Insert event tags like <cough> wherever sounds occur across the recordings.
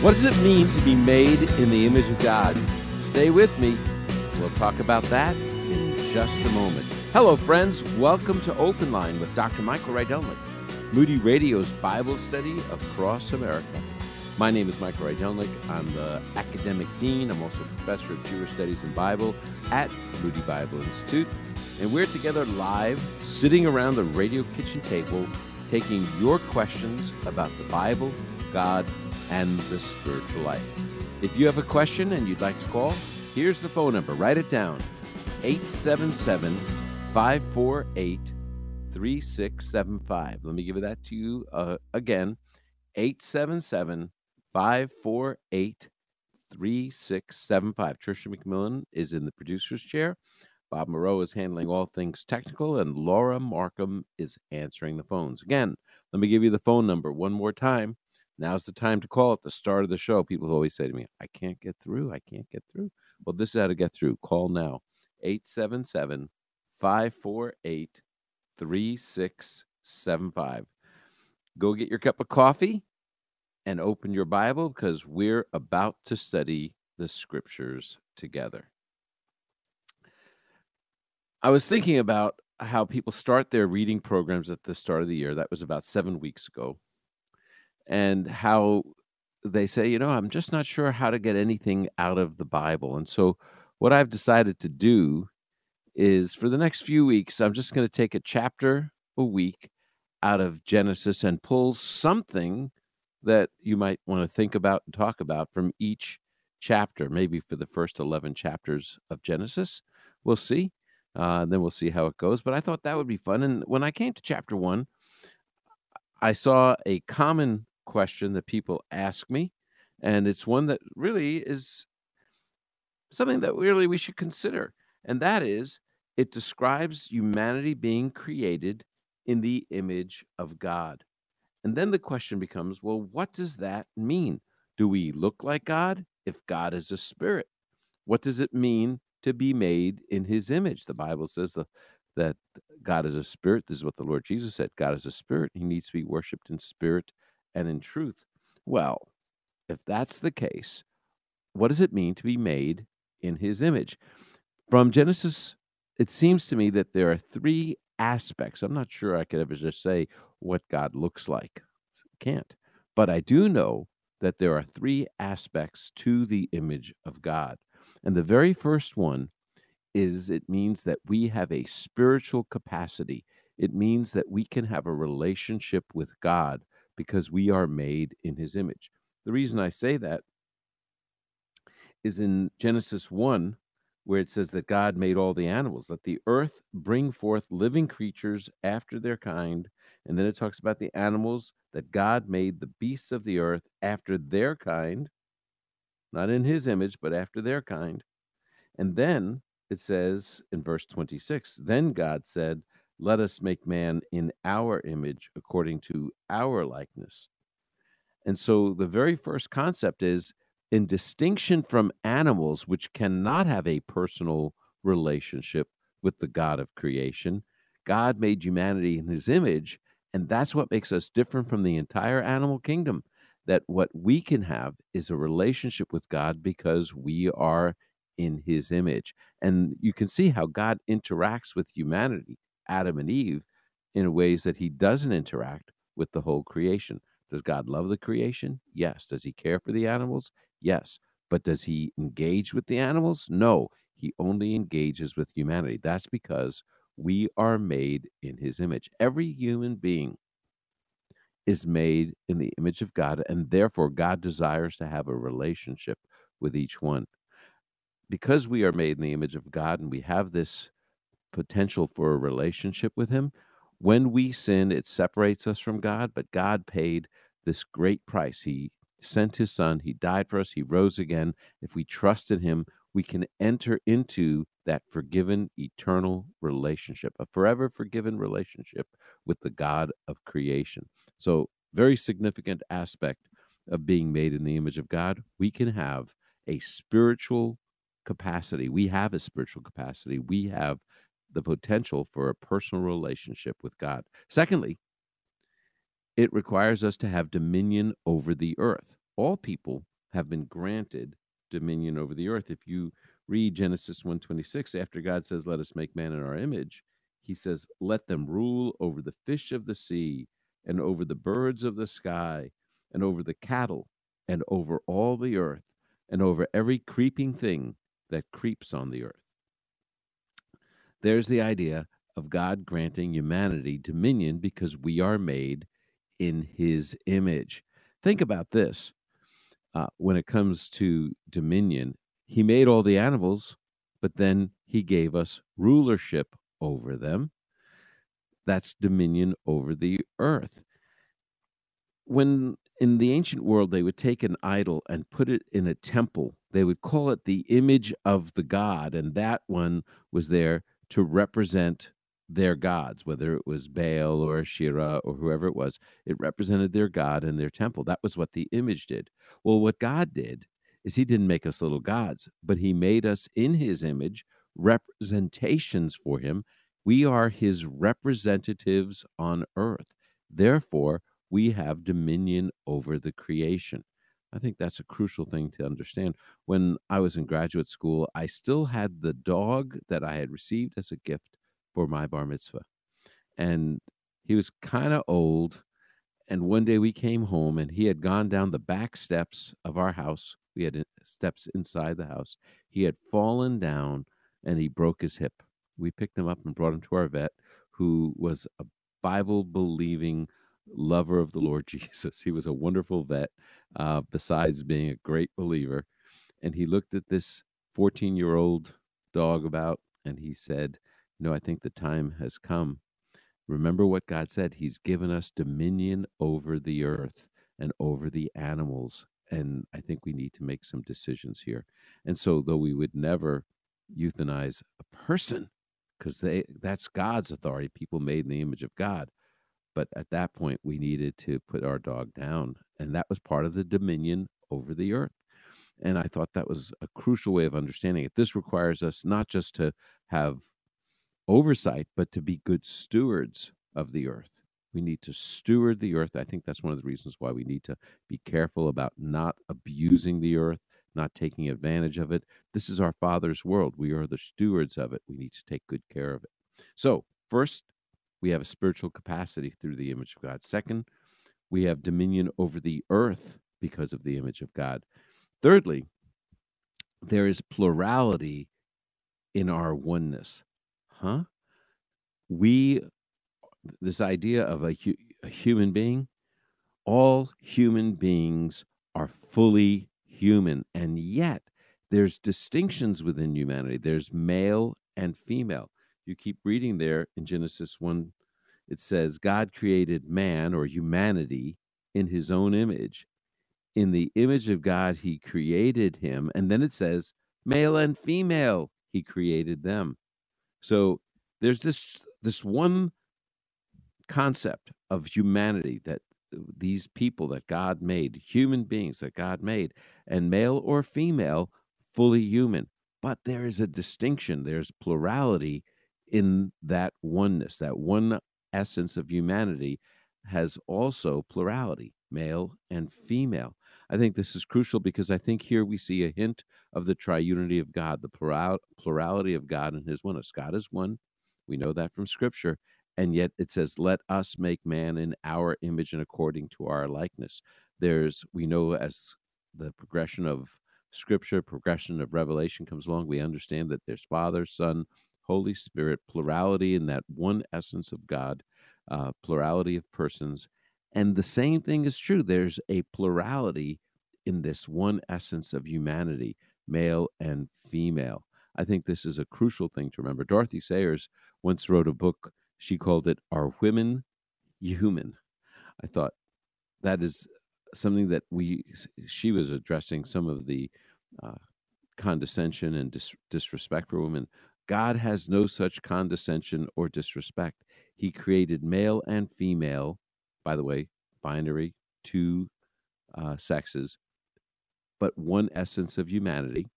What does it mean to be made in the image of God? Stay with me. We'll talk about that in just a moment. Hello, friends. Welcome to Open Line with Dr. Michael Rydelnik, Moody Radio's Bible study across America. My name is Michael Rydelnik. I'm the academic dean. I'm also professor of Jewish Studies and Bible at Moody Bible Institute. And we're together live, sitting around the radio kitchen table, taking your questions about the Bible, God, and the spiritual life. If you have a question and you'd like to call, here's the phone number. Write it down 877 548 3675. Let me give that to you uh, again 877 548 3675. Trisha McMillan is in the producer's chair. Bob Moreau is handling all things technical, and Laura Markham is answering the phones. Again, let me give you the phone number one more time. Now's the time to call at the start of the show. People always say to me, I can't get through. I can't get through. Well, this is how to get through. Call now 877 548 3675. Go get your cup of coffee and open your Bible because we're about to study the scriptures together. I was thinking about how people start their reading programs at the start of the year. That was about seven weeks ago and how they say, you know, I'm just not sure how to get anything out of the Bible. And so, what I've decided to do is for the next few weeks, I'm just going to take a chapter a week out of Genesis and pull something that you might want to think about and talk about from each chapter, maybe for the first 11 chapters of Genesis. We'll see. Uh, then we'll see how it goes. But I thought that would be fun. And when I came to chapter one, I saw a common question that people ask me, and it's one that really is something that really we should consider. And that is, it describes humanity being created in the image of God. And then the question becomes well, what does that mean? Do we look like God if God is a spirit? What does it mean to be made in his image? The Bible says the, that God is a spirit. This is what the Lord Jesus said God is a spirit. He needs to be worshiped in spirit and in truth. Well, if that's the case, what does it mean to be made in his image? From Genesis, it seems to me that there are three aspects. I'm not sure I could ever just say what God looks like. Can't. But I do know that there are three aspects to the image of God. And the very first one is it means that we have a spiritual capacity. It means that we can have a relationship with God because we are made in his image. The reason I say that is in Genesis 1, where it says that God made all the animals. Let the earth bring forth living creatures after their kind. And then it talks about the animals that God made, the beasts of the earth after their kind, not in his image, but after their kind. And then it says in verse 26 Then God said, let us make man in our image according to our likeness. And so the very first concept is in distinction from animals, which cannot have a personal relationship with the God of creation, God made humanity in his image. And that's what makes us different from the entire animal kingdom. That what we can have is a relationship with God because we are in his image. And you can see how God interacts with humanity Adam and Eve in ways that he doesn't interact with the whole creation. Does God love the creation? Yes. Does he care for the animals? Yes. But does he engage with the animals? No. He only engages with humanity. That's because we are made in his image. Every human being is made in the image of God, and therefore God desires to have a relationship with each one. Because we are made in the image of God and we have this potential for a relationship with Him. When we sin, it separates us from God, but God paid this great price. He sent His Son, He died for us, He rose again. If we trust in Him, we can enter into that forgiven eternal relationship, a forever forgiven relationship with the God of creation. So, very significant aspect of being made in the image of God. We can have a spiritual capacity. We have a spiritual capacity. We have the potential for a personal relationship with God. Secondly, it requires us to have dominion over the earth. All people have been granted dominion over the earth. If you read Genesis 1:26 after God says let us make man in our image, he says let them rule over the fish of the sea and over the birds of the sky and over the cattle and over all the earth and over every creeping thing that creeps on the earth. There's the idea of God granting humanity dominion because we are made in his image. Think about this uh, when it comes to dominion. He made all the animals, but then he gave us rulership over them. That's dominion over the earth. When in the ancient world they would take an idol and put it in a temple, they would call it the image of the god, and that one was there to represent their gods, whether it was Baal or Asherah or whoever it was, it represented their God and their temple. That was what the image did. Well, what God did is He didn't make us little gods, but He made us in His image, representations for Him. We are His representatives on earth. Therefore, we have dominion over the creation. I think that's a crucial thing to understand. When I was in graduate school, I still had the dog that I had received as a gift for my bar mitzvah. And he was kind of old. And one day we came home and he had gone down the back steps of our house. We had uh, steps inside the house. He had fallen down and he broke his hip. We picked him up and brought him to our vet, who was a Bible believing lover of the Lord <laughs> Jesus. He was a wonderful vet, uh, besides being a great believer. And he looked at this 14 year old dog about and he said, You know, I think the time has come. Remember what God said. He's given us dominion over the earth and over the animals. And I think we need to make some decisions here. And so, though we would never euthanize a person, because that's God's authority, people made in the image of God but at that point, we needed to put our dog down. And that was part of the dominion over the earth. And I thought that was a crucial way of understanding it. This requires us not just to have oversight, but to be good stewards of the earth. We need to steward the earth. I think that's one of the reasons why we need to be careful about not abusing the earth, not taking advantage of it. This is our Father's world. We are the stewards of it. We need to take good care of it. So, first, we have a spiritual capacity through the image of God. Second, we have dominion over the earth because of the image of God. Thirdly, there is plurality in our oneness. Huh? We, this idea of a, a human being, all human beings are fully human, and yet there's distinctions within humanity. There's male and female you keep reading there in Genesis 1, it says, God created man or humanity in his own image. In the image of God, he created him. And then it says, male and female, he created them. So there's this this one concept of humanity that these people that God made, human beings that God made, and male or female, fully human. But there is a distinction, there's plurality in that oneness, that one essence of humanity has also plurality, male and female. I think this is crucial because I think here we see a hint of the triunity of God, the plural, plurality of God and his oneness. God is one. We know that from scripture. And yet it says, let us make man in our image and according to our likeness. There's, we know as the progression of scripture, progression of revelation comes along, we understand that there's Father, Son, Holy Spirit, plurality in that one essence of God, uh, plurality of persons. And the same thing is true. There's a plurality in this one essence of humanity, male and female. I think this is a crucial thing to remember. Dorothy Sayers once wrote a book. She called it Are Women Human? I thought that is something that we, she was addressing some of the uh, condescension and dis- disrespect for women. God has no such condescension or disrespect. He created male and female, by the way, binary, two uh, sexes, but one essence of humanity.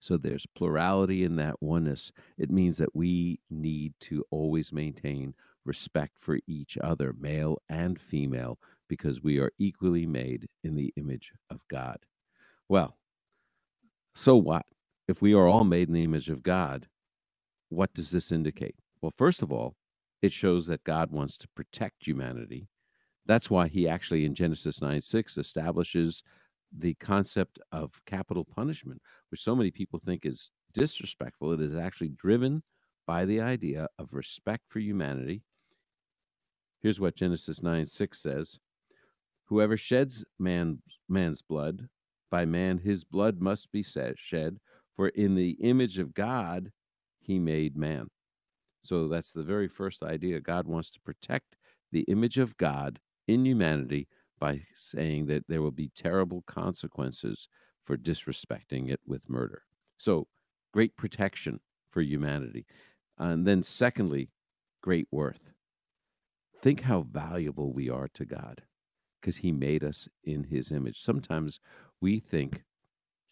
So there's plurality in that oneness. It means that we need to always maintain respect for each other, male and female, because we are equally made in the image of God. Well, so what? If we are all made in the image of God, what does this indicate? Well, first of all, it shows that God wants to protect humanity. That's why he actually in Genesis 9 6 establishes the concept of capital punishment, which so many people think is disrespectful. It is actually driven by the idea of respect for humanity. Here's what Genesis 9 6 says Whoever sheds man, man's blood, by man his blood must be shed, for in the image of God he made man. So that's the very first idea. God wants to protect the image of God in humanity by saying that there will be terrible consequences for disrespecting it with murder. So, great protection for humanity. And then, secondly, great worth. Think how valuable we are to God because He made us in His image. Sometimes we think,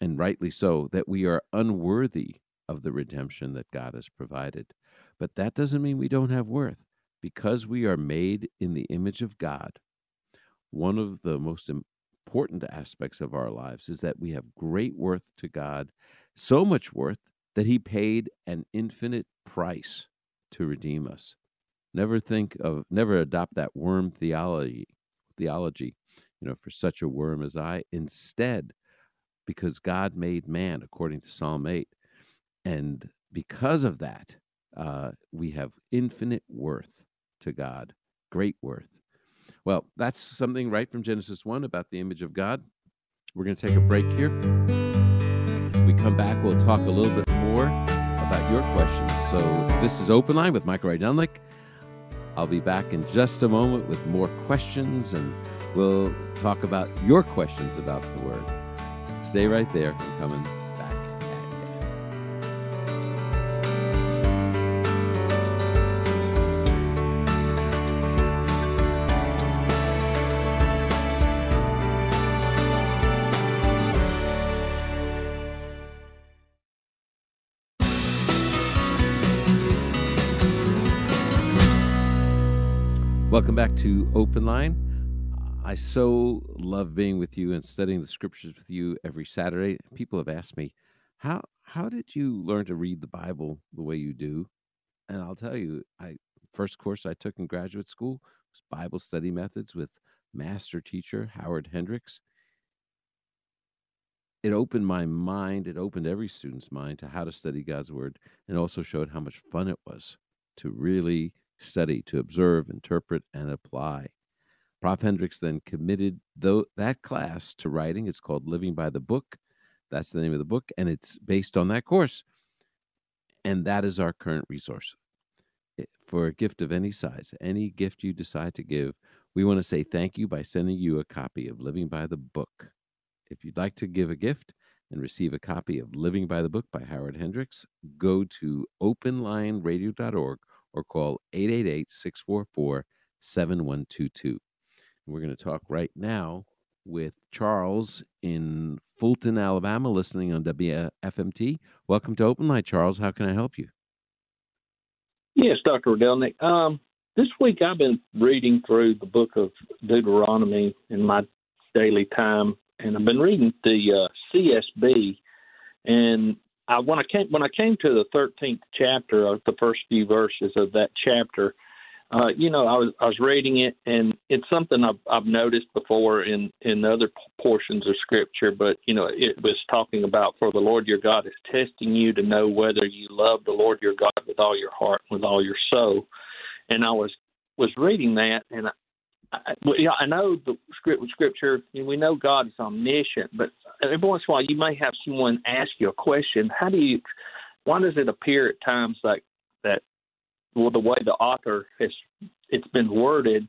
and rightly so, that we are unworthy of the redemption that God has provided. But that doesn't mean we don't have worth. Because we are made in the image of God, one of the most important aspects of our lives is that we have great worth to God, so much worth that He paid an infinite price to redeem us. Never think of, never adopt that worm theology, theology, you know, for such a worm as I. Instead, because God made man, according to Psalm 8, and because of that, uh, we have infinite worth to God, great worth. Well, that's something right from Genesis 1 about the image of God. We're going to take a break here. we come back, we'll talk a little bit more about your questions. So, this is Open Line with Michael Rydelnik. I'll be back in just a moment with more questions, and we'll talk about your questions about the Word. Stay right there. I'm coming back Welcome back to Open Line. I so love being with you and studying the scriptures with you every Saturday. People have asked me, "How how did you learn to read the Bible the way you do?" And I'll tell you, I first course I took in graduate school was Bible study methods with master teacher Howard Hendricks. It opened my mind, it opened every student's mind to how to study God's word and also showed how much fun it was to really study, to observe, interpret, and apply. Prof. Hendricks then committed though that class to writing. It's called Living by the Book. That's the name of the book, and it's based on that course. And that is our current resource. For a gift of any size, any gift you decide to give, we want to say thank you by sending you a copy of Living by the Book. If you'd like to give a gift and receive a copy of Living by the Book by Howard Hendricks, go to openlineradio.org or call 888 644 7122. We're going to talk right now with Charles in Fulton, Alabama, listening on WFMT. Welcome to Open Line, Charles. How can I help you? Yes, Dr. Rydelnik. Um, this week I've been reading through the book of Deuteronomy in my daily time, and I've been reading the uh, CSB, and I, when I came when I came to the thirteenth chapter of the first few verses of that chapter, uh, you know, I was I was reading it, and it's something I've I've noticed before in in other portions of Scripture, but you know, it was talking about for the Lord your God is testing you to know whether you love the Lord your God with all your heart, with all your soul, and I was was reading that, and I, yeah, I know the script with scripture, and we know God is omniscient, but every once in a while you may have someone ask you a question. How do you? Why does it appear at times like? Well, the way the author has it's been worded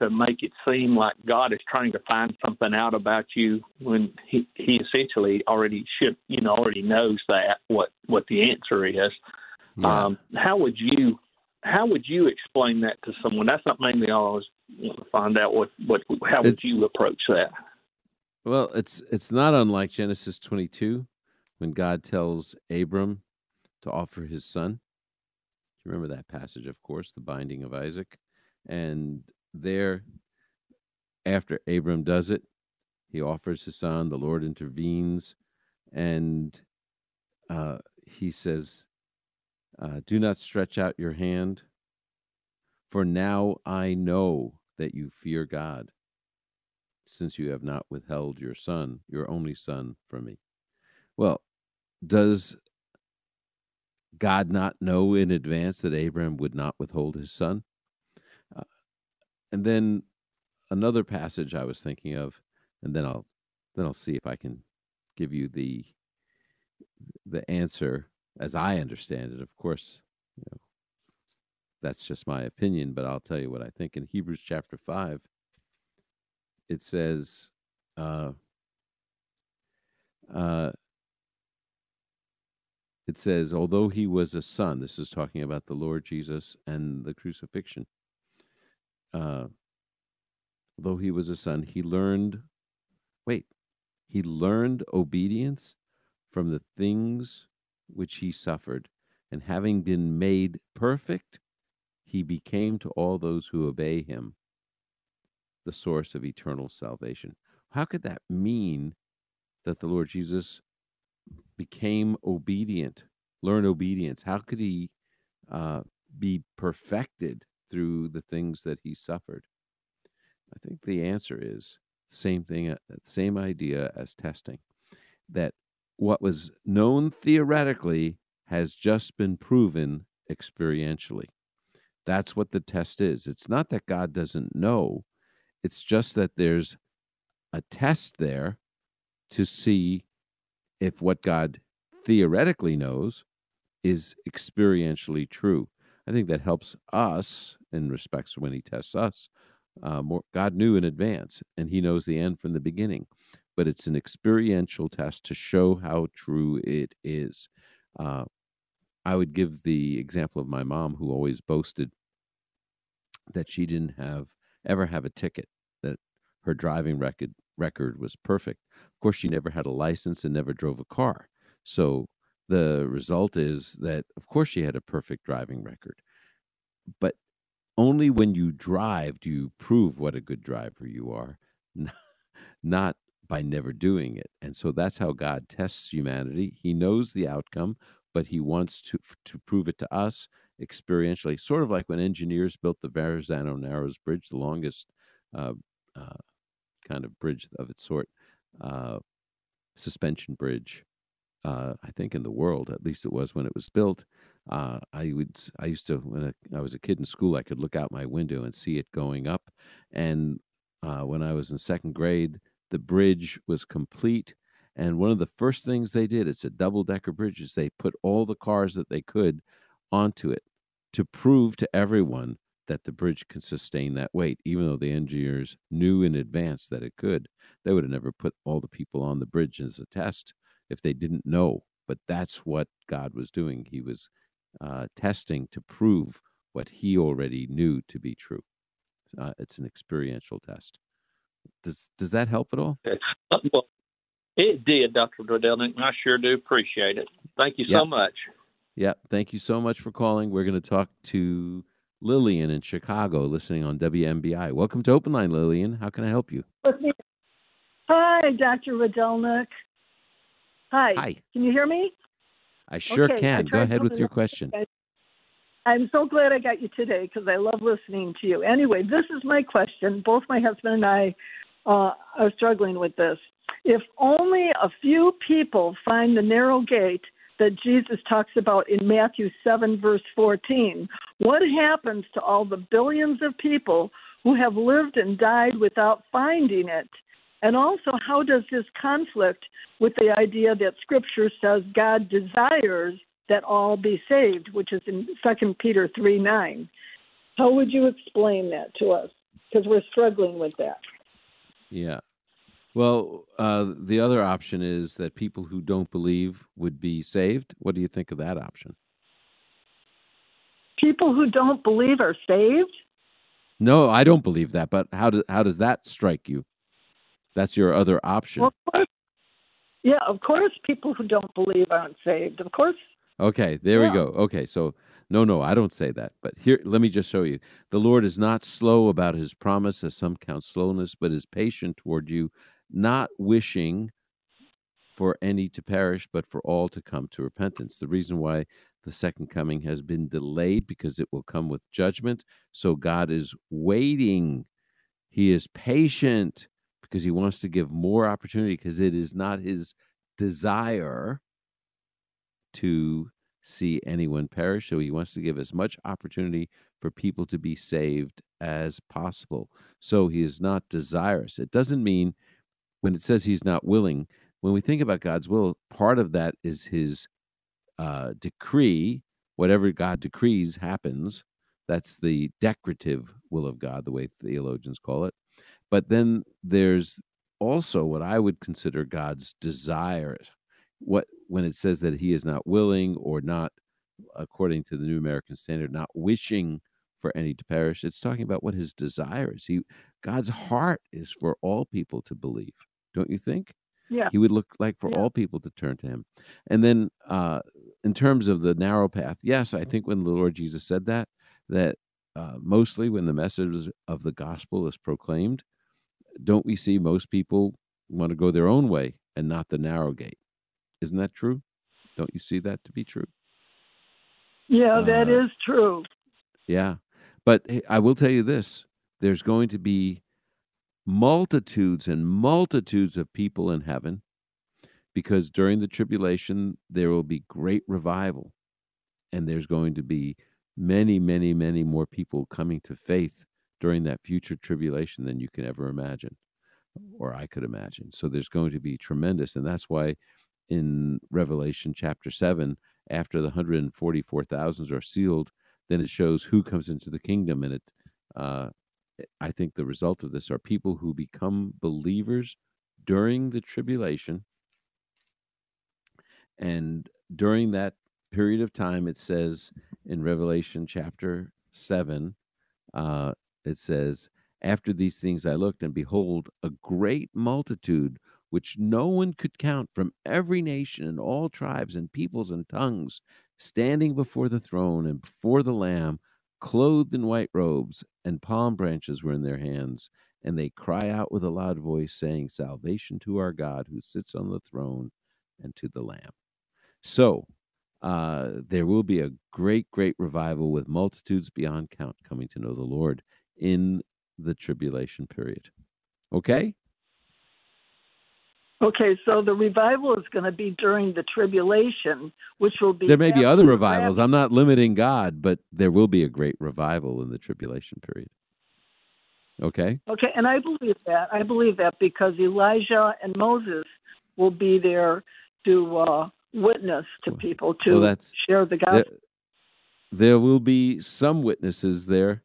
to make it seem like God is trying to find something out about you when he he essentially already should you know already knows that what what the answer is. Yeah. Um, how would you how would you explain that to someone? That's not mainly all I was want to find out. What what how would it's, you approach that? Well, it's it's not unlike Genesis 22 when God tells Abram to offer his son. You remember that passage, of course, the binding of Isaac? And there, after Abram does it, he offers his son, the Lord intervenes, and uh, he says, uh, Do not stretch out your hand, for now I know that you fear God, since you have not withheld your son, your only son, from me. Well, does God not know in advance that Abraham would not withhold his son? Uh, and then another passage I was thinking of, and then I'll then I'll see if I can give you the the answer as I understand it. Of course, you know, that's just my opinion, but I'll tell you what I think. In Hebrews chapter five, it says, uh, uh, it says, although he was a son, this is talking about the Lord Jesus and the crucifixion. Uh, although he was a son, he learned, wait, he learned obedience from the things which he suffered. And having been made perfect, he became to all those who obey him the source of eternal salvation. How could that mean that the Lord Jesus became obedient, learn obedience? How could he uh, be perfected through the things that he suffered? I think the answer is same thing, uh, same idea as testing. That what was known theoretically has just been proven experientially. That's what the test is. It's not that God doesn't know, it's just that there's a test there to see if what God theoretically knows is experientially true. I think that helps us in respects when He tests us. Uh, more, God knew in advance, and He knows the end from the beginning. But it's an experiential test to show how true it is. Uh, I would give the example of my mom, who always boasted that she didn't have ever have a ticket, that her driving record record was perfect. Of course, she never had a license and never drove a car. So the result is that, of course, she had a perfect driving record. But only when you drive do you prove what a good driver you are, <laughs> not by never doing it. And so that's how God tests humanity. He knows the outcome, but he wants to to prove it to us experientially. Sort of like when engineers built the Verrazano Narrows Bridge, the longest uh, uh, kind of bridge of its sort, uh, suspension bridge. Uh, I think in the world, at least it was when it was built. Uh, I would, I used to when I was a kid in school, I could look out my window and see it going up. And uh, when I was in second grade, the bridge was complete. And one of the first things they did, it's a double decker bridge, is they put all the cars that they could onto it to prove to everyone that the bridge could sustain that weight, even though the engineers knew in advance that it could. They would have never put all the people on the bridge as a test if they didn't know. But that's what God was doing. He was uh, testing to prove what he already knew to be true. Uh, it's an experiential test. Does does that help at all? Well, it did, Dr. Rydelnik. I sure do appreciate it. Thank you yep. so much. Yeah, thank you so much for calling. We're going to talk to Lillian in Chicago listening on WMBI. Welcome to Open Line, Lillian. How can I help you? Hi, Dr. Rydelnik. Hi. Hi. Can you hear me? I sure okay, can. I Go ahead with your question. I'm so glad I got you today because I love listening to you. Anyway, this is my question. Both my husband and I uh, are struggling with this. If only a few people find the narrow gate – that Jesus talks about in Matthew 7, verse 14. What happens to all the billions of people who have lived and died without finding it? And also, how does this conflict with the idea that Scripture says God desires that all be saved, which is in 2 Peter 3 9? How would you explain that to us? Because we're struggling with that. Yeah. Well, uh, the other option is that people who don't believe would be saved. What do you think of that option? People who don't believe are saved? No, I don't believe that. But how does how does that strike you? That's your other option. Well, of yeah, of course, people who don't believe aren't saved. Of course. Okay, there Yeah. we go. Okay, so no, no, I don't say that. But here, let me just show you. The Lord is not slow about his promise, as some count slowness, but is patient toward you, not wishing for any to perish, but for all to come to repentance. The reason why the second coming has been delayed because it will come with judgment. So God is waiting. He is patient because he wants to give more opportunity because it is not his desire to see anyone perish. So he wants to give as much opportunity for people to be saved as possible. So he is not desirous. It doesn't mean when it says he's not willing, when we think about God's will, part of that is his uh, decree. Whatever God decrees happens. That's the decretive will of God, the way theologians call it. But then there's also what I would consider God's desires. What when it says that he is not willing or not, according to the New American Standard, not wishing for any to perish, it's talking about what his desire is. He God's heart is for all people to believe, don't you think? Yeah. He would look like for Yeah. all people to turn to him. And then uh in terms of the narrow path, yes, I think when the Lord Jesus said that, that uh, mostly when the message of the gospel is proclaimed, don't we see most people want to go their own way and not the narrow gate? Isn't that true? Don't you see that to be true? Yeah, that Uh, is true. Yeah. But I will tell you this there's going to be multitudes and multitudes of people in heaven because during the tribulation there will be great revival and there's going to be many many many more people coming to faith during that future tribulation than you can ever imagine or I could imagine. So there's going to be tremendous and that's why in Revelation chapter 7 after the 144,000 are sealed then it shows who comes into the kingdom and it uh I think the result of this are people who become believers during the tribulation. And during that period of time, it says in Revelation chapter 7, uh, it says, After these things I looked, and behold, a great multitude which no one could count from every nation and all tribes and peoples and tongues, standing before the throne and before the Lamb, clothed in white robes, and palm branches were in their hands. And they cry out with a loud voice, saying, Salvation to our God who sits on the throne and to the Lamb. So uh, there will be a great, great revival with multitudes beyond count coming to know the Lord in the tribulation period. Okay? Okay, so the revival is going to be during the tribulation, which will be. There may be other revivals. I'm not limiting God, but there will be a great revival in the tribulation period. Okay? Okay, and I believe that. I believe that because Elijah and Moses will be there to uh, witness to people to well, share the gospel. There, there will be some witnesses there,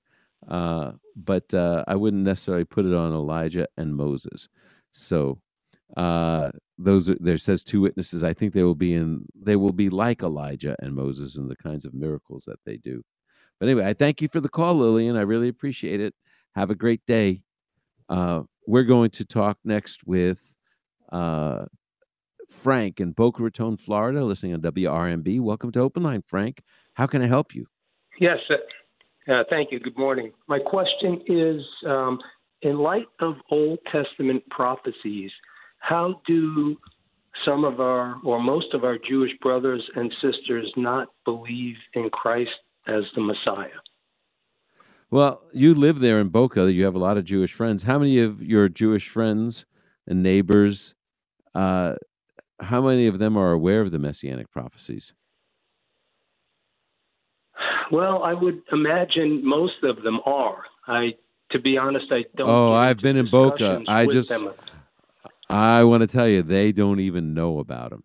uh, but uh, I wouldn't necessarily put it on Elijah and Moses. So uh, those are, there says two witnesses. I think they will be in. They will be like Elijah and Moses in the kinds of miracles that they do. But anyway, I thank you for the call, Lillian. I really appreciate it. Have a great day. Uh, we're going to talk next with uh, Frank in Boca Raton, Florida, listening on WRMB. Welcome to Open Line, Frank. How can I help you? Yes, uh, thank you. Good morning. My question is um, in light of Old Testament prophecies, how do some of our, or most of our Jewish brothers and sisters not believe in Christ as the Messiah? Well, you live there in Boca. You have a lot of Jewish friends. How many of your Jewish friends and neighbors, uh, how many of them are aware of the messianic prophecies? Well, I would imagine most of them are. I, to be honest, I don't. Oh, I've been in Boca. I just-. I want to tell you, they don't even know about them.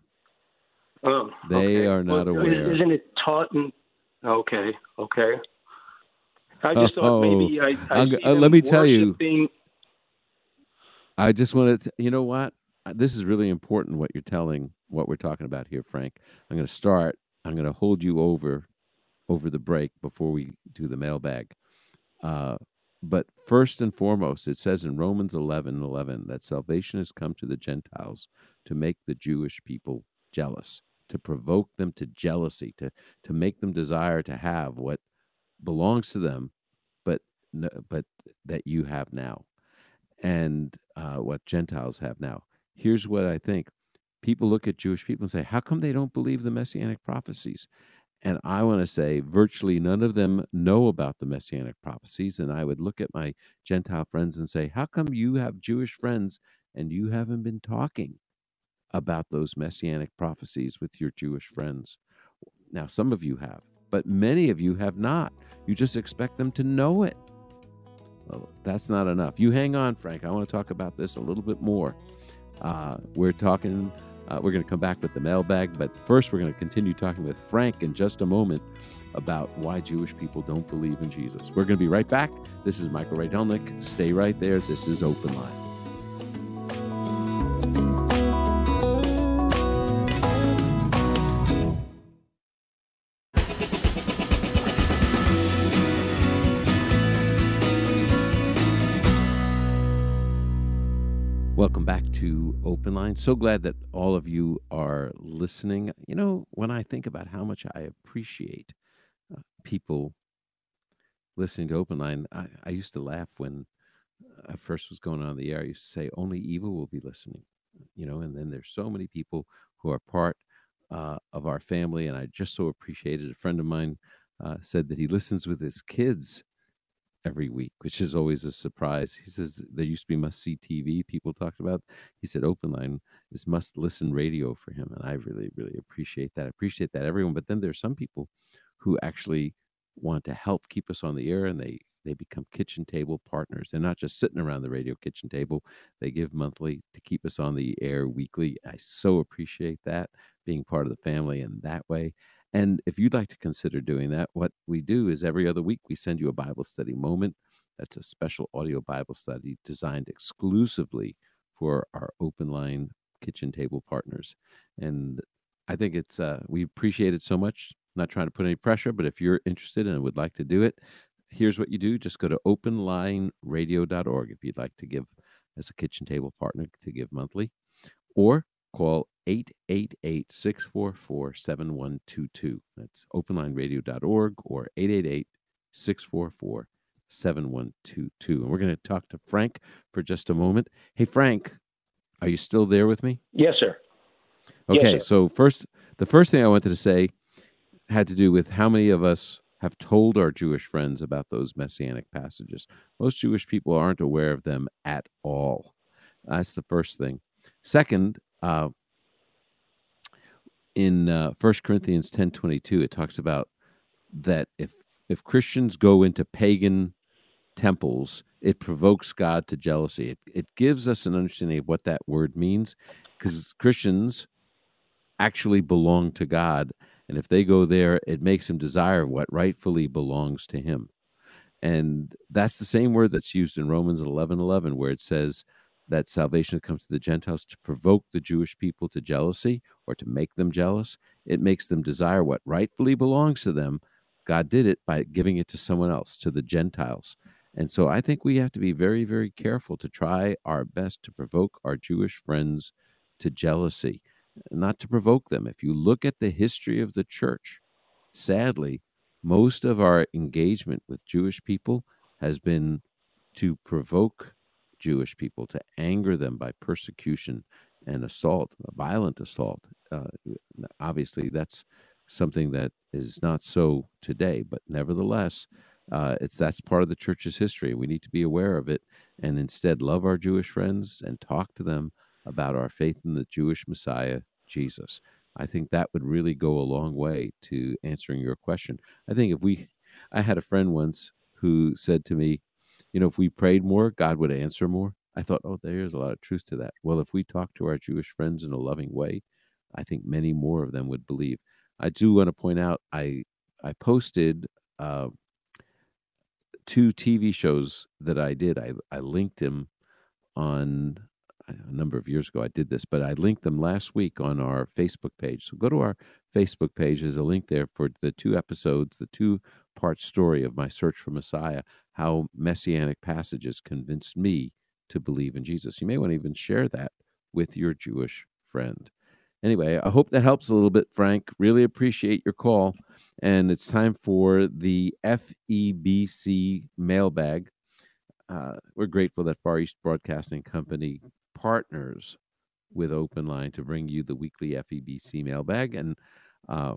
Oh, They okay. are not Well, aware. Isn't it taught in? Okay, okay. I just thought maybe I. I I'm see g- uh, let me tell you- I just want to, you know what? Uh, This is really important what you're telling, what we're talking about here, Frank. I'm going to start. I'm going to hold you over over the break before we do the mailbag. Uh, but first and foremost, it says in Romans 11 11 that salvation has come to the Gentiles to make the Jewish people jealous. to provoke them to jealousy, to to make them desire to have what belongs to them, but but that you have now, and uh, what Gentiles have now. Here's what I think: people look at Jewish people and say, "How come they don't believe the messianic prophecies?" And I want to say, virtually none of them know about the messianic prophecies. And I would look at my Gentile friends and say, How come you have Jewish friends and you haven't been talking about those messianic prophecies with your Jewish friends? Now, some of you have, but many of you have not. You just expect them to know it. Well, that's not enough. You hang on, Frank. I want to talk about this a little bit more. Uh, we're talking uh, we're going to come back with the mailbag, but first, we're going to continue talking with Frank in just a moment about why Jewish people don't believe in Jesus. We're going to be right back. This is Michael Rydelnik. Stay right there. This is open line. So glad that all of you are listening. You know, when I think about how much I appreciate uh, people listening to open line, I, I, used to laugh when I first was going on the air. I used to say, only evil will be listening, you know, and then there's so many people who are part uh, of our family. And I just so appreciated a friend of mine uh, said that he listens with his kids every week, which is always a surprise. He says there used to be must see TV people talked about. He said open line is must listen radio for him. And I really, really appreciate that. I appreciate that everyone. But then there's some people who actually want to help keep us on the air and they they become kitchen table partners. They're not just sitting around the radio kitchen table. They give monthly to keep us on the air weekly. I so appreciate that being part of the family in that way. And if you'd like to consider doing that, what we do is every other week we send you a Bible study moment. That's a special audio Bible study designed exclusively for our open line kitchen table partners. And I think it's, uh, we appreciate it so much. Not trying to put any pressure, but if you're interested and would like to do it, here's what you do just go to openlineradio.org if you'd like to give as a kitchen table partner to give monthly, or call 888 644 7122. That's openlineradio.org or 888 644 7122. And we're going to talk to Frank for just a moment. Hey, Frank, are you still there with me? Yes, sir. Okay, yes, sir. so first, the first thing I wanted to say had to do with how many of us have told our Jewish friends about those messianic passages. Most Jewish people aren't aware of them at all. That's the first thing. Second, uh, in uh, 1 Corinthians 10:22 it talks about that if if Christians go into pagan temples, it provokes God to jealousy. It it gives us an understanding of what that word means because Christians actually belong to God and if they go there it makes him desire what rightfully belongs to him. And that's the same word that's used in Romans 11:11 where it says that salvation comes to the Gentiles to provoke the Jewish people to jealousy or to make them jealous. It makes them desire what rightfully belongs to them. God did it by giving it to someone else, to the Gentiles. And so I think we have to be very, very careful to try our best to provoke our Jewish friends to jealousy, not to provoke them. If you look at the history of the church, sadly, most of our engagement with Jewish people has been to provoke Jewish people, to anger them by persecution and assault, violent assault. Uh, obviously, that's something that is not so today, but nevertheless, uh, it's that's part of the church's history. We need to be aware of it and instead love our Jewish friends and talk to them about our faith in the Jewish Messiah, Jesus. I think that would really go a long way to answering your question. I think if we, I had a friend once who said to me, you know, if we prayed more, God would answer more. I thought, oh, there's a lot of truth to that. Well, if we talk to our Jewish friends in a loving way, I think many more of them would believe. I do want to point out, I I posted uh, two TV shows that I did. I I linked them on a number of years ago. I did this, but I linked them last week on our Facebook page. So go to our Facebook page. There's a link there for the two episodes, the two part story of my search for Messiah, how messianic passages convinced me to believe in Jesus. You may want to even share that with your Jewish friend. anyway, I hope that helps a little bit, Frank. Really appreciate your call. And it's time for the FEBC mailbag. Uh, we're grateful that Far East Broadcasting Company partners with Open Line to bring you the weekly FEBC mailbag. And uh,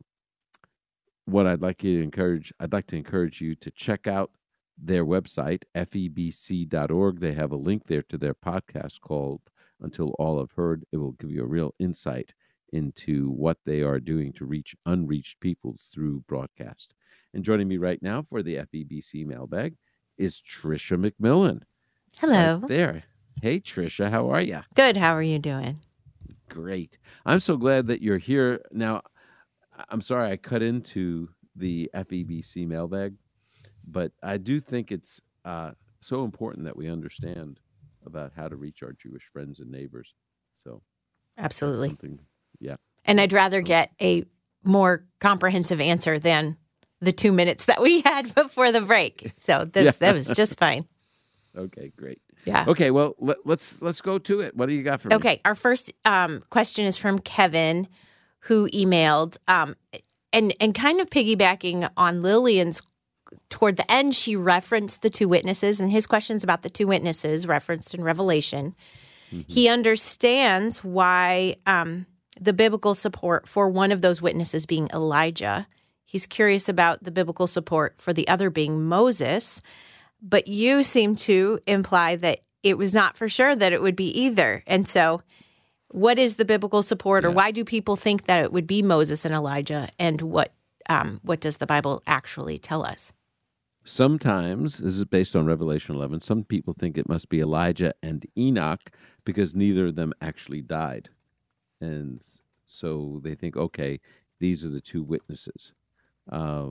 what I'd like you to encourage, I'd like to encourage you to check out their website, febc.org. They have a link there to their podcast called Until All Have Heard. It will give you a real insight into what they are doing to reach unreached peoples through broadcast. And joining me right now for the FEBC mailbag is Trisha McMillan. Hello. Right there. Hey, Trisha, how are you? Good. How are you doing? Great. I'm so glad that you're here. Now, I'm sorry I cut into the FEBC mailbag, but I do think it's uh, so important that we understand about how to reach our Jewish friends and neighbors. So, absolutely. Yeah. And I'd rather get a more comprehensive answer than the two minutes that we had <laughs> before the break. So that, <laughs> yeah. that was just fine. Okay, great. Yeah. Okay, well let, us let's, let's go to it. What do you got for me? Okay, our first um, question is from Kevin, who emailed, um, and and kind of piggybacking on Lillian's. Toward the end, she referenced the two witnesses, and his questions about the two witnesses referenced in Revelation. Mm-hmm. He understands why um, the biblical support for one of those witnesses being Elijah. He's curious about the biblical support for the other being Moses. But you seem to imply that it was not for sure that it would be either. And so, what is the biblical support, or why do people think that it would be Moses and Elijah? And what um, what does the Bible actually tell us? Sometimes this is based on Revelation 11. Some people think it must be Elijah and Enoch because neither of them actually died, and so they think, okay, these are the two witnesses. Uh,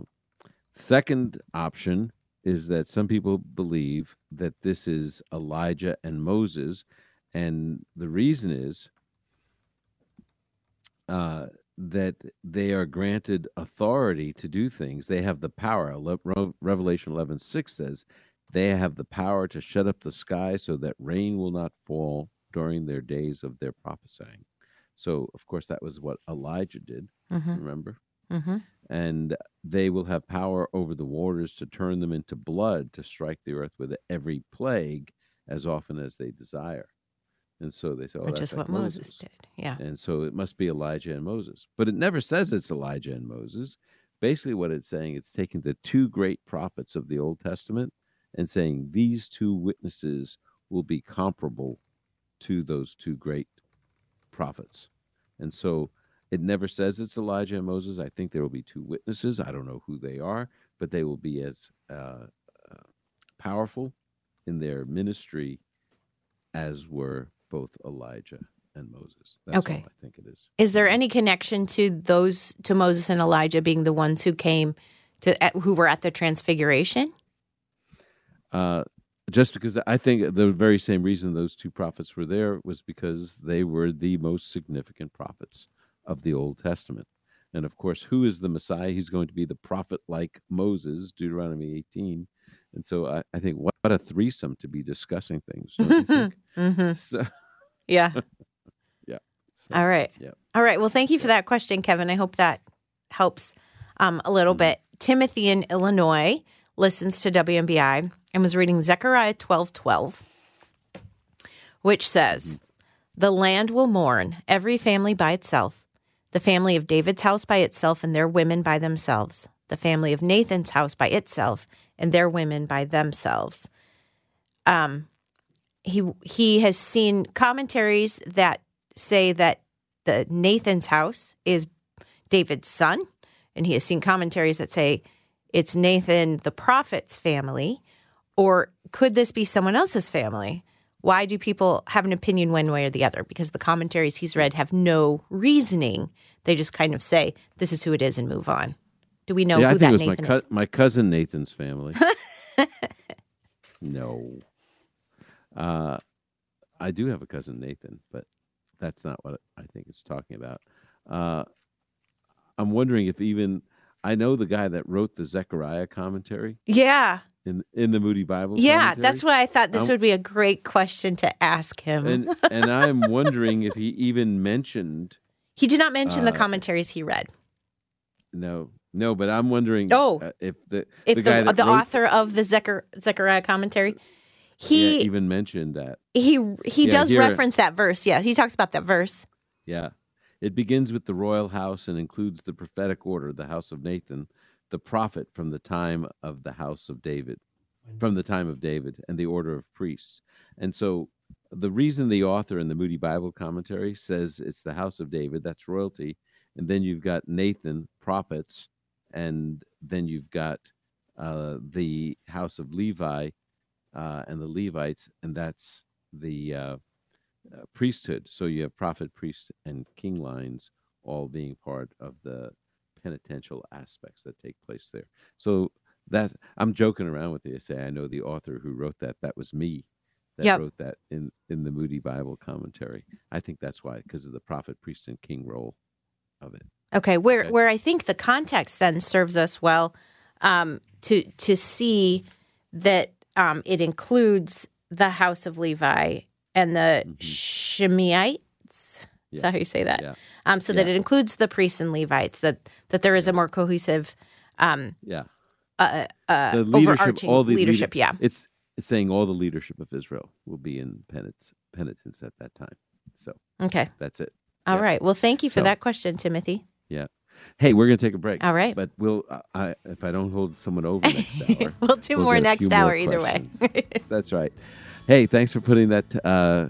second option is that some people believe that this is Elijah and Moses, and the reason is uh, that they are granted authority to do things. They have the power. Revelation 11 6 says, They have the power to shut up the sky so that rain will not fall during their days of their prophesying. So, of course, that was what Elijah did. Mm-hmm. Remember? Mm-hmm. And they will have power over the waters to turn them into blood to strike the earth with every plague as often as they desire. And so they say, oh, which is what Moses. Moses did. Yeah. And so it must be Elijah and Moses. But it never says it's Elijah and Moses. Basically, what it's saying, it's taking the two great prophets of the Old Testament and saying these two witnesses will be comparable to those two great prophets. And so it never says it's Elijah and Moses. I think there will be two witnesses. I don't know who they are, but they will be as uh, uh, powerful in their ministry as were both Elijah and Moses. That's okay. I think it is. Is there any connection to those to Moses and Elijah being the ones who came to who were at the transfiguration? Uh, just because I think the very same reason those two prophets were there was because they were the most significant prophets of the Old Testament. And of course, who is the Messiah? He's going to be the prophet like Moses, Deuteronomy 18. And so I, I think what, what, a threesome to be discussing things. <laughs> mm-hmm. <laughs> so, yeah. <laughs> yeah. So, All right. Yeah. All right. Well, thank you for that question, Kevin. I hope that helps um, a little mm-hmm. bit. Timothy in Illinois listens to WMBI and was reading Zechariah 12 12, which says, mm-hmm. The land will mourn, every family by itself the family of David's house by itself and their women by themselves, the family of Nathan's house by itself and their women by themselves. Um, he he has seen commentaries that say that the Nathan's house is David's son, and he has seen commentaries that say it's Nathan the prophet's family, or could this be someone else's family? Why do people have an opinion one way or the other? Because the commentaries he's read have no reasoning. They just kind of say, this is who it is and move on. Do we know yeah, who I think that it was Nathan my, co- is? my cousin Nathan's family. <laughs> no. Uh, I do have a cousin Nathan, but that's not what I think it's talking about. Uh, I'm wondering if even I know the guy that wrote the Zechariah commentary. Yeah in in the Moody Bible. Yeah, commentary. that's why I thought this I'm, would be a great question to ask him. and and I'm wondering if he even mentioned He did not mention the Uh, commentaries he read. No, no, but I'm wondering. Oh. uh, if the If the the, guy the, wrote- author of the Zechar, Zechariah commentary, yeah, he even mentioned that. he he Yeah, does here- reference that verse. Yeah, he talks about that verse. Yeah. It begins with the royal house and includes the prophetic order, the house of Nathan, the prophet from the time of the house of David, from the time of David, and the order of priests. And so the reason the author in the Moody Bible commentary says it's the house of David, that's royalty. And then you've got Nathan, prophets, and then you've got uh, the house of Levi uh, and the Levites, and that's the uh, uh, priesthood. So you have prophet, priest, and king lines all being part of the penitential aspects that take place there. So that I'm joking around with you. I say I know the author who wrote that. That was me that Yep. wrote that in in the Moody Bible commentary. I think that's why because of the prophet, priest, and king role of it. Okay, where Okay. where I think the context then serves us well um, to to see that um, it includes the house of Levi and the Mhm. Shimeites. Is that how you say that? Yeah. Um, so that it includes the priests and Levites. That that there is a more cohesive, um, Yeah, uh, uh, the leadership, overarching all the leadership. leader- yeah. It's it's saying all the leadership of Israel will be in penance penitence at that time. So Okay. that's it. All right. Yeah. Well, thank you for So- that question, Timothy. Yeah. Hey, we're gonna take a break. All right. But we'll, uh, I, if I don't hold someone over next <laughs> hour, we'll do we'll more next hour either way. <laughs> that's right. Hey, thanks for putting that uh,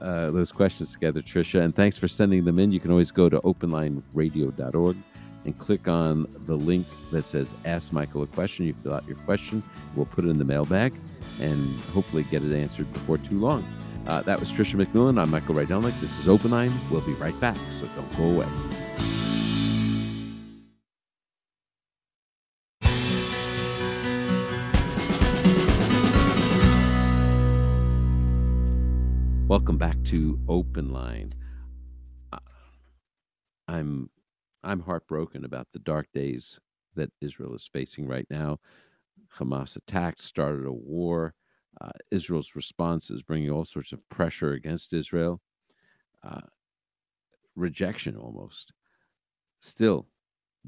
uh, those questions together, Tricia, and thanks for sending them in. You can always go to openlineradio.org and click on the link that says "Ask Michael a Question." You fill out your question. We'll put it in the mailbag and hopefully get it answered before too long. Uh, that was Tricia McMillan. I'm Michael Rydelnik. This is Open Line. We'll be right back, so don't go away. Open Line. Uh, I'm I'm heartbroken about the dark days that Israel is facing right now. Hamas attacked, started a war. Uh, Israel's response is bringing all sorts of pressure against Israel, uh, rejection almost. Still,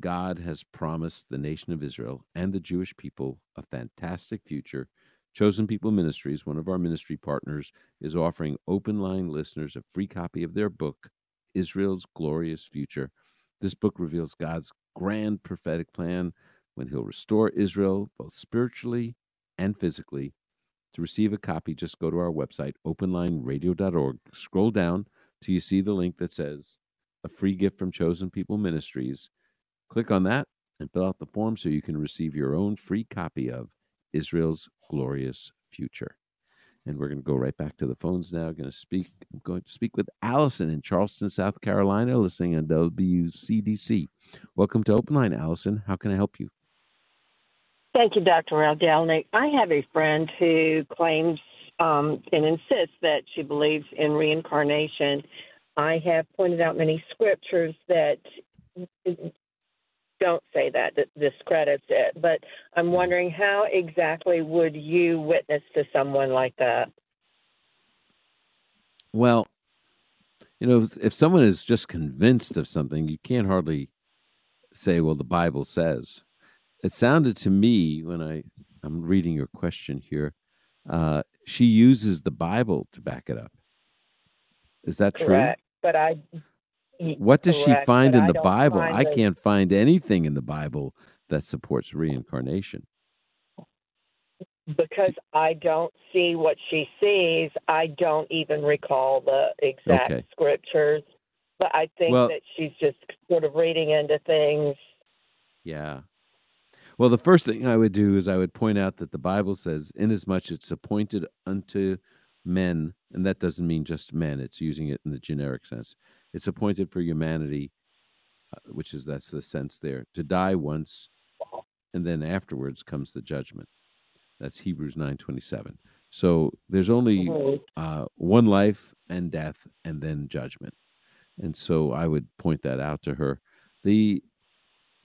God has promised the nation of Israel and the Jewish people a fantastic future. Chosen People Ministries, one of our ministry partners, is offering open line listeners a free copy of their book, Israel's Glorious Future. This book reveals God's grand prophetic plan when he'll restore Israel both spiritually and physically. To receive a copy, just go to our website, openlineradio.org. Scroll down till you see the link that says a free gift from Chosen People Ministries. Click on that and fill out the form so you can receive your own free copy of Israel's Glorious Future. And we're going to go right back to the phones now. Going to speak. I'm going to speak with Allison in Charleston, South Carolina, listening on WCDC. Welcome to Open Line, Allison. How can I help you? Thank you, Dr. Rydelnik. I have a friend who claims um, and insists that she believes in reincarnation. I have pointed out many scriptures that don't say that, that discredits it. But I'm wondering how exactly would you witness to someone like that? Well, you know, if someone is just convinced of something, you can't hardly say, well, the Bible says. It sounded to me when I, I'm reading your question here, uh, she uses the Bible to back it up. Is that Correct. But I. What does she find in the Bible? find I can't find anything in the Bible that supports reincarnation. Because I don't see what she sees, I don't even recall the exact Okay. scriptures. But I think Well- that she's just sort of reading into things. Yeah. Well, the first thing I would do is I would point out that the Bible says, inasmuch it's appointed unto men, and that doesn't mean just men, it's using it in the generic sense. It's appointed for humanity, uh, which is that's the sense there, to die once, and then afterwards comes the judgment. That's Hebrews 9:27. So there's only uh, one life and death, and then judgment. And so I would point that out to her. The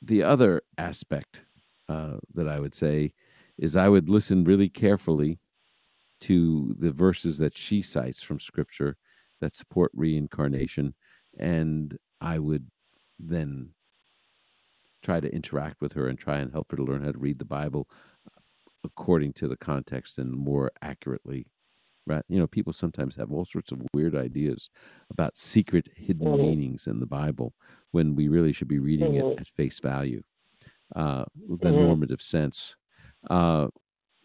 the other aspect uh, that I would say is I would listen really carefully to the verses that she cites from Scripture that support reincarnation, and I would then try to interact with her and try and help her to learn how to read the Bible according to the context and more accurately. Right? You know, people sometimes have all sorts of weird ideas about secret hidden mm-hmm. meanings in the Bible when we really should be reading mm-hmm. it at face value, uh, the mm-hmm. normative sense. Uh,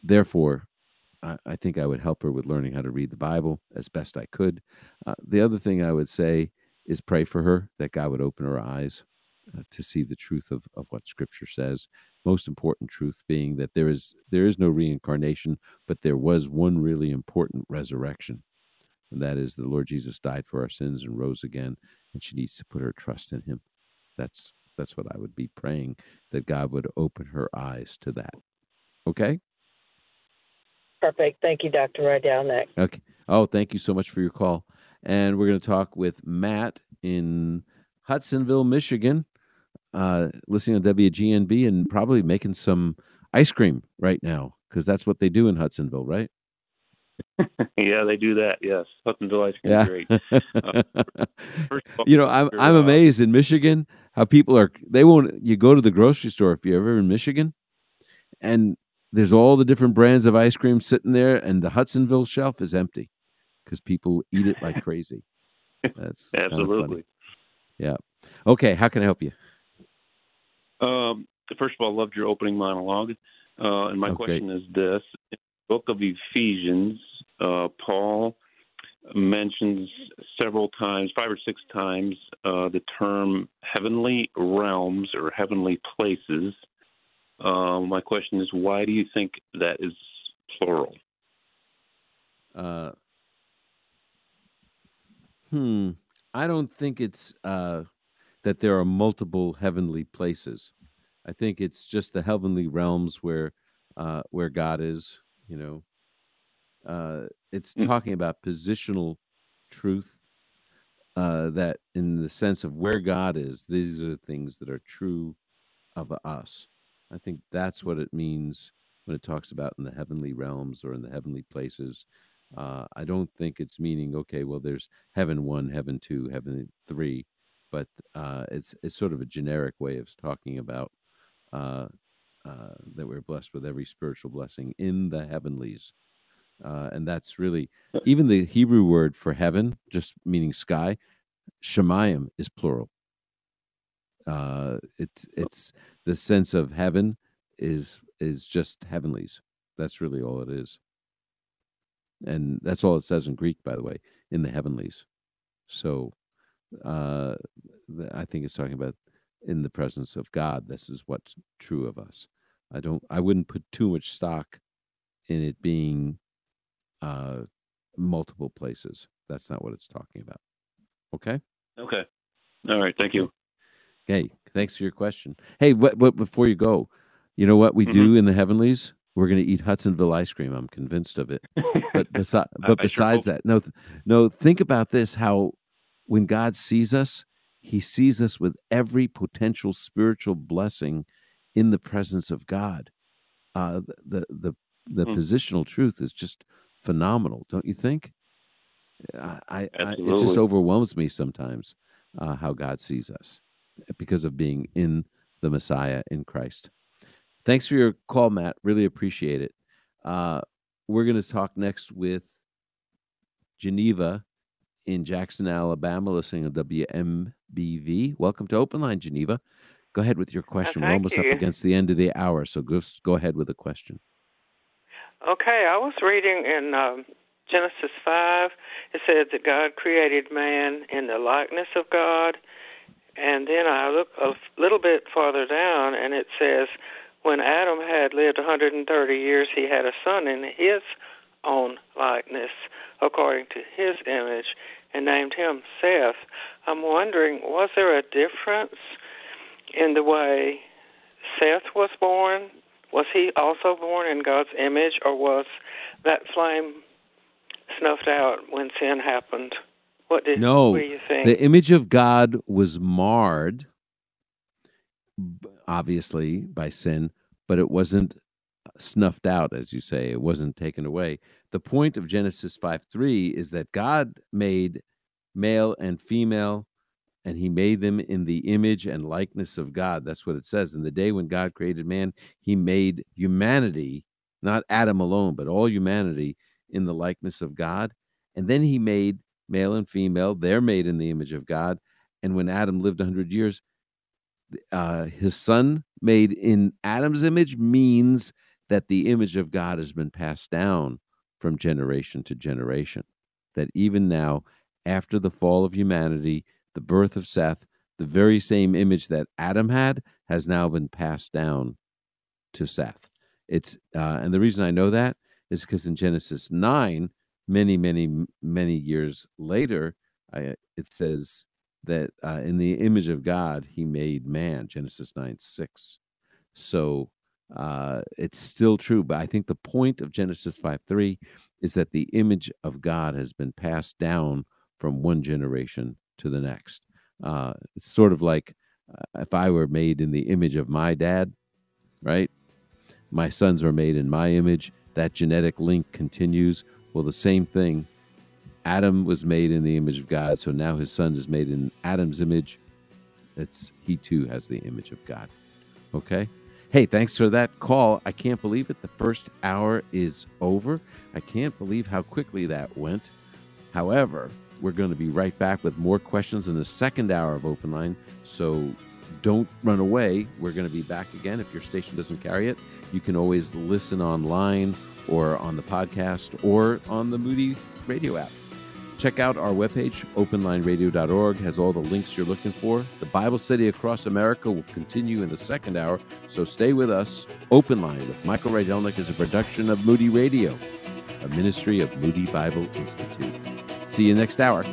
therefore, I, I, think I would help her with learning how to read the Bible as best I could. Uh, the other thing I would say is pray for her that God would open her eyes uh, to see the truth of, of what Scripture says. Most important truth being that there is there is no reincarnation, but there was one really important resurrection, and that is the Lord Jesus died for our sins and rose again, and she needs to put her trust in Him. That's that's what I would be praying that God would open her eyes to that. Okay. Perfect. Thank you, Dr. Rydelnik. Okay. Oh, thank you so much for your call. And we're going to talk with Matt in Hudsonville, Michigan uh, listening to WGNB and probably making some ice cream right now because that's what they do in Hudsonville, right? <laughs> yeah, they do that. Yes, Hudsonville ice cream yeah. great. <laughs> Uh, all, you know, I'm I'm uh, amazed in Michigan how people are. They won't. You go to the grocery store if you're ever in Michigan, and there's all the different brands of ice cream sitting there, and the Hudsonville shelf is empty because people eat it like <laughs> crazy. That's absolutely. Yeah. Okay. How can I help you? Um, first of all, I loved your opening monologue. Uh, and my okay. question is this In the book of Ephesians, uh, Paul mentions several times, five or six times, uh, the term heavenly realms or heavenly places. Uh, my question is, why do you think that is plural? Hmm. I don't think it's uh, that there are multiple heavenly places. I think it's just the heavenly realms where uh, where God is. You know, uh, it's mm. talking about positional truth. Uh, that in the sense of where God is, these are things that are true of us. I think that's what it means when it talks about in the heavenly realms or in the heavenly places. Uh, I don't think it's meaning okay. Well, there's heaven one, heaven two, heaven three but uh, it's it's sort of a generic way of talking about uh, uh, that we're blessed with every spiritual blessing in the heavenlies, uh, and that's really uh even the Hebrew word for heaven, just meaning sky. Shemayim is plural. Uh, it's it's the sense of heaven is is just heavenlies. That's really all it is, and that's all it says in Greek, by the way, in the heavenlies. So uh, I think it's talking about in the presence of God. This is what's true of us. I don't. I wouldn't put too much stock in it being uh, multiple places. That's not what it's talking about. Okay. Okay. All right. Thank you. Hey, thanks for your question. Hey, what, what before you go, you know what we mm-hmm. do in the heavenlies? We're going to eat Hudsonville ice cream. I'm convinced of it. But, <laughs> besi- but besides sure that, no, no. Think about this: how when God sees us, he sees us with every potential spiritual blessing in the presence of God. Uh, the the the mm. positional truth is just phenomenal, don't you think? I, I, I it just overwhelms me sometimes uh, how God sees us because of being in the Messiah in Christ. Thanks for your call, Matt. Really appreciate it. Uh, we're going to talk next with Geneva in Jackson, Alabama, listening to WMBV. Welcome to Open Line, Geneva. Go ahead with your question. We're almost you. up against the end of the hour, so go go ahead with a question. Okay, I was reading in um, Genesis five. It said that God created man in the likeness of God, and then I look a little bit farther down, and it says when Adam had lived 130 years, he had a son in his own likeness, according to his image and named him Seth. I'm wondering, was there a difference in the way Seth was born? Was he also born in God's image, or was that flame snuffed out when sin happened? What did no, what do you think? The image of God was marred, obviously, by sin, but it wasn't uh, snuffed out, as you say. It wasn't taken away. The point of Genesis 5 3 is that God made male and female and he made them in the image and likeness of God. That's what it says. In the day when God created man, he made humanity, not Adam alone, but all humanity in the likeness of God. And then he made male and female, they're made in the image of God. And when Adam lived 100 years, uh, his son made in Adam's image means that the image of God has been passed down from generation to generation. That even now, after the fall of humanity, the birth of Seth, the very same image that Adam had has now been passed down to Seth. It's uh, and the reason I know that is because in Genesis nine, many, many, many years later, I, it says that uh, in the image of God he made man. Genesis nine six. So uh, it's still true, but I think the point of Genesis five three is that the image of God has been passed down from one generation to the next. Uh, it's sort of like uh, if I were made in the image of my dad, right? My sons are made in my image. That genetic link continues. Well, the same thing. Adam was made in the image of God, so now his son is made in Adam's image. It's he too has the image of God. Okay? Hey, thanks for that call. I can't believe it. The first hour is over. I can't believe how quickly that went. However, we're going to be right back with more questions in the second hour of Open Line. So don't run away. We're going to be back again. If your station doesn't carry it, you can always listen online or on the podcast or on the Moody Radio app. Check out our webpage, openlineradio.org, has all the links you're looking for. The Bible study across America will continue in the second hour, so stay with us. Open Line with Michael Rydelnik is a production of Moody Radio, a ministry of Moody Bible Institute. See you next hour.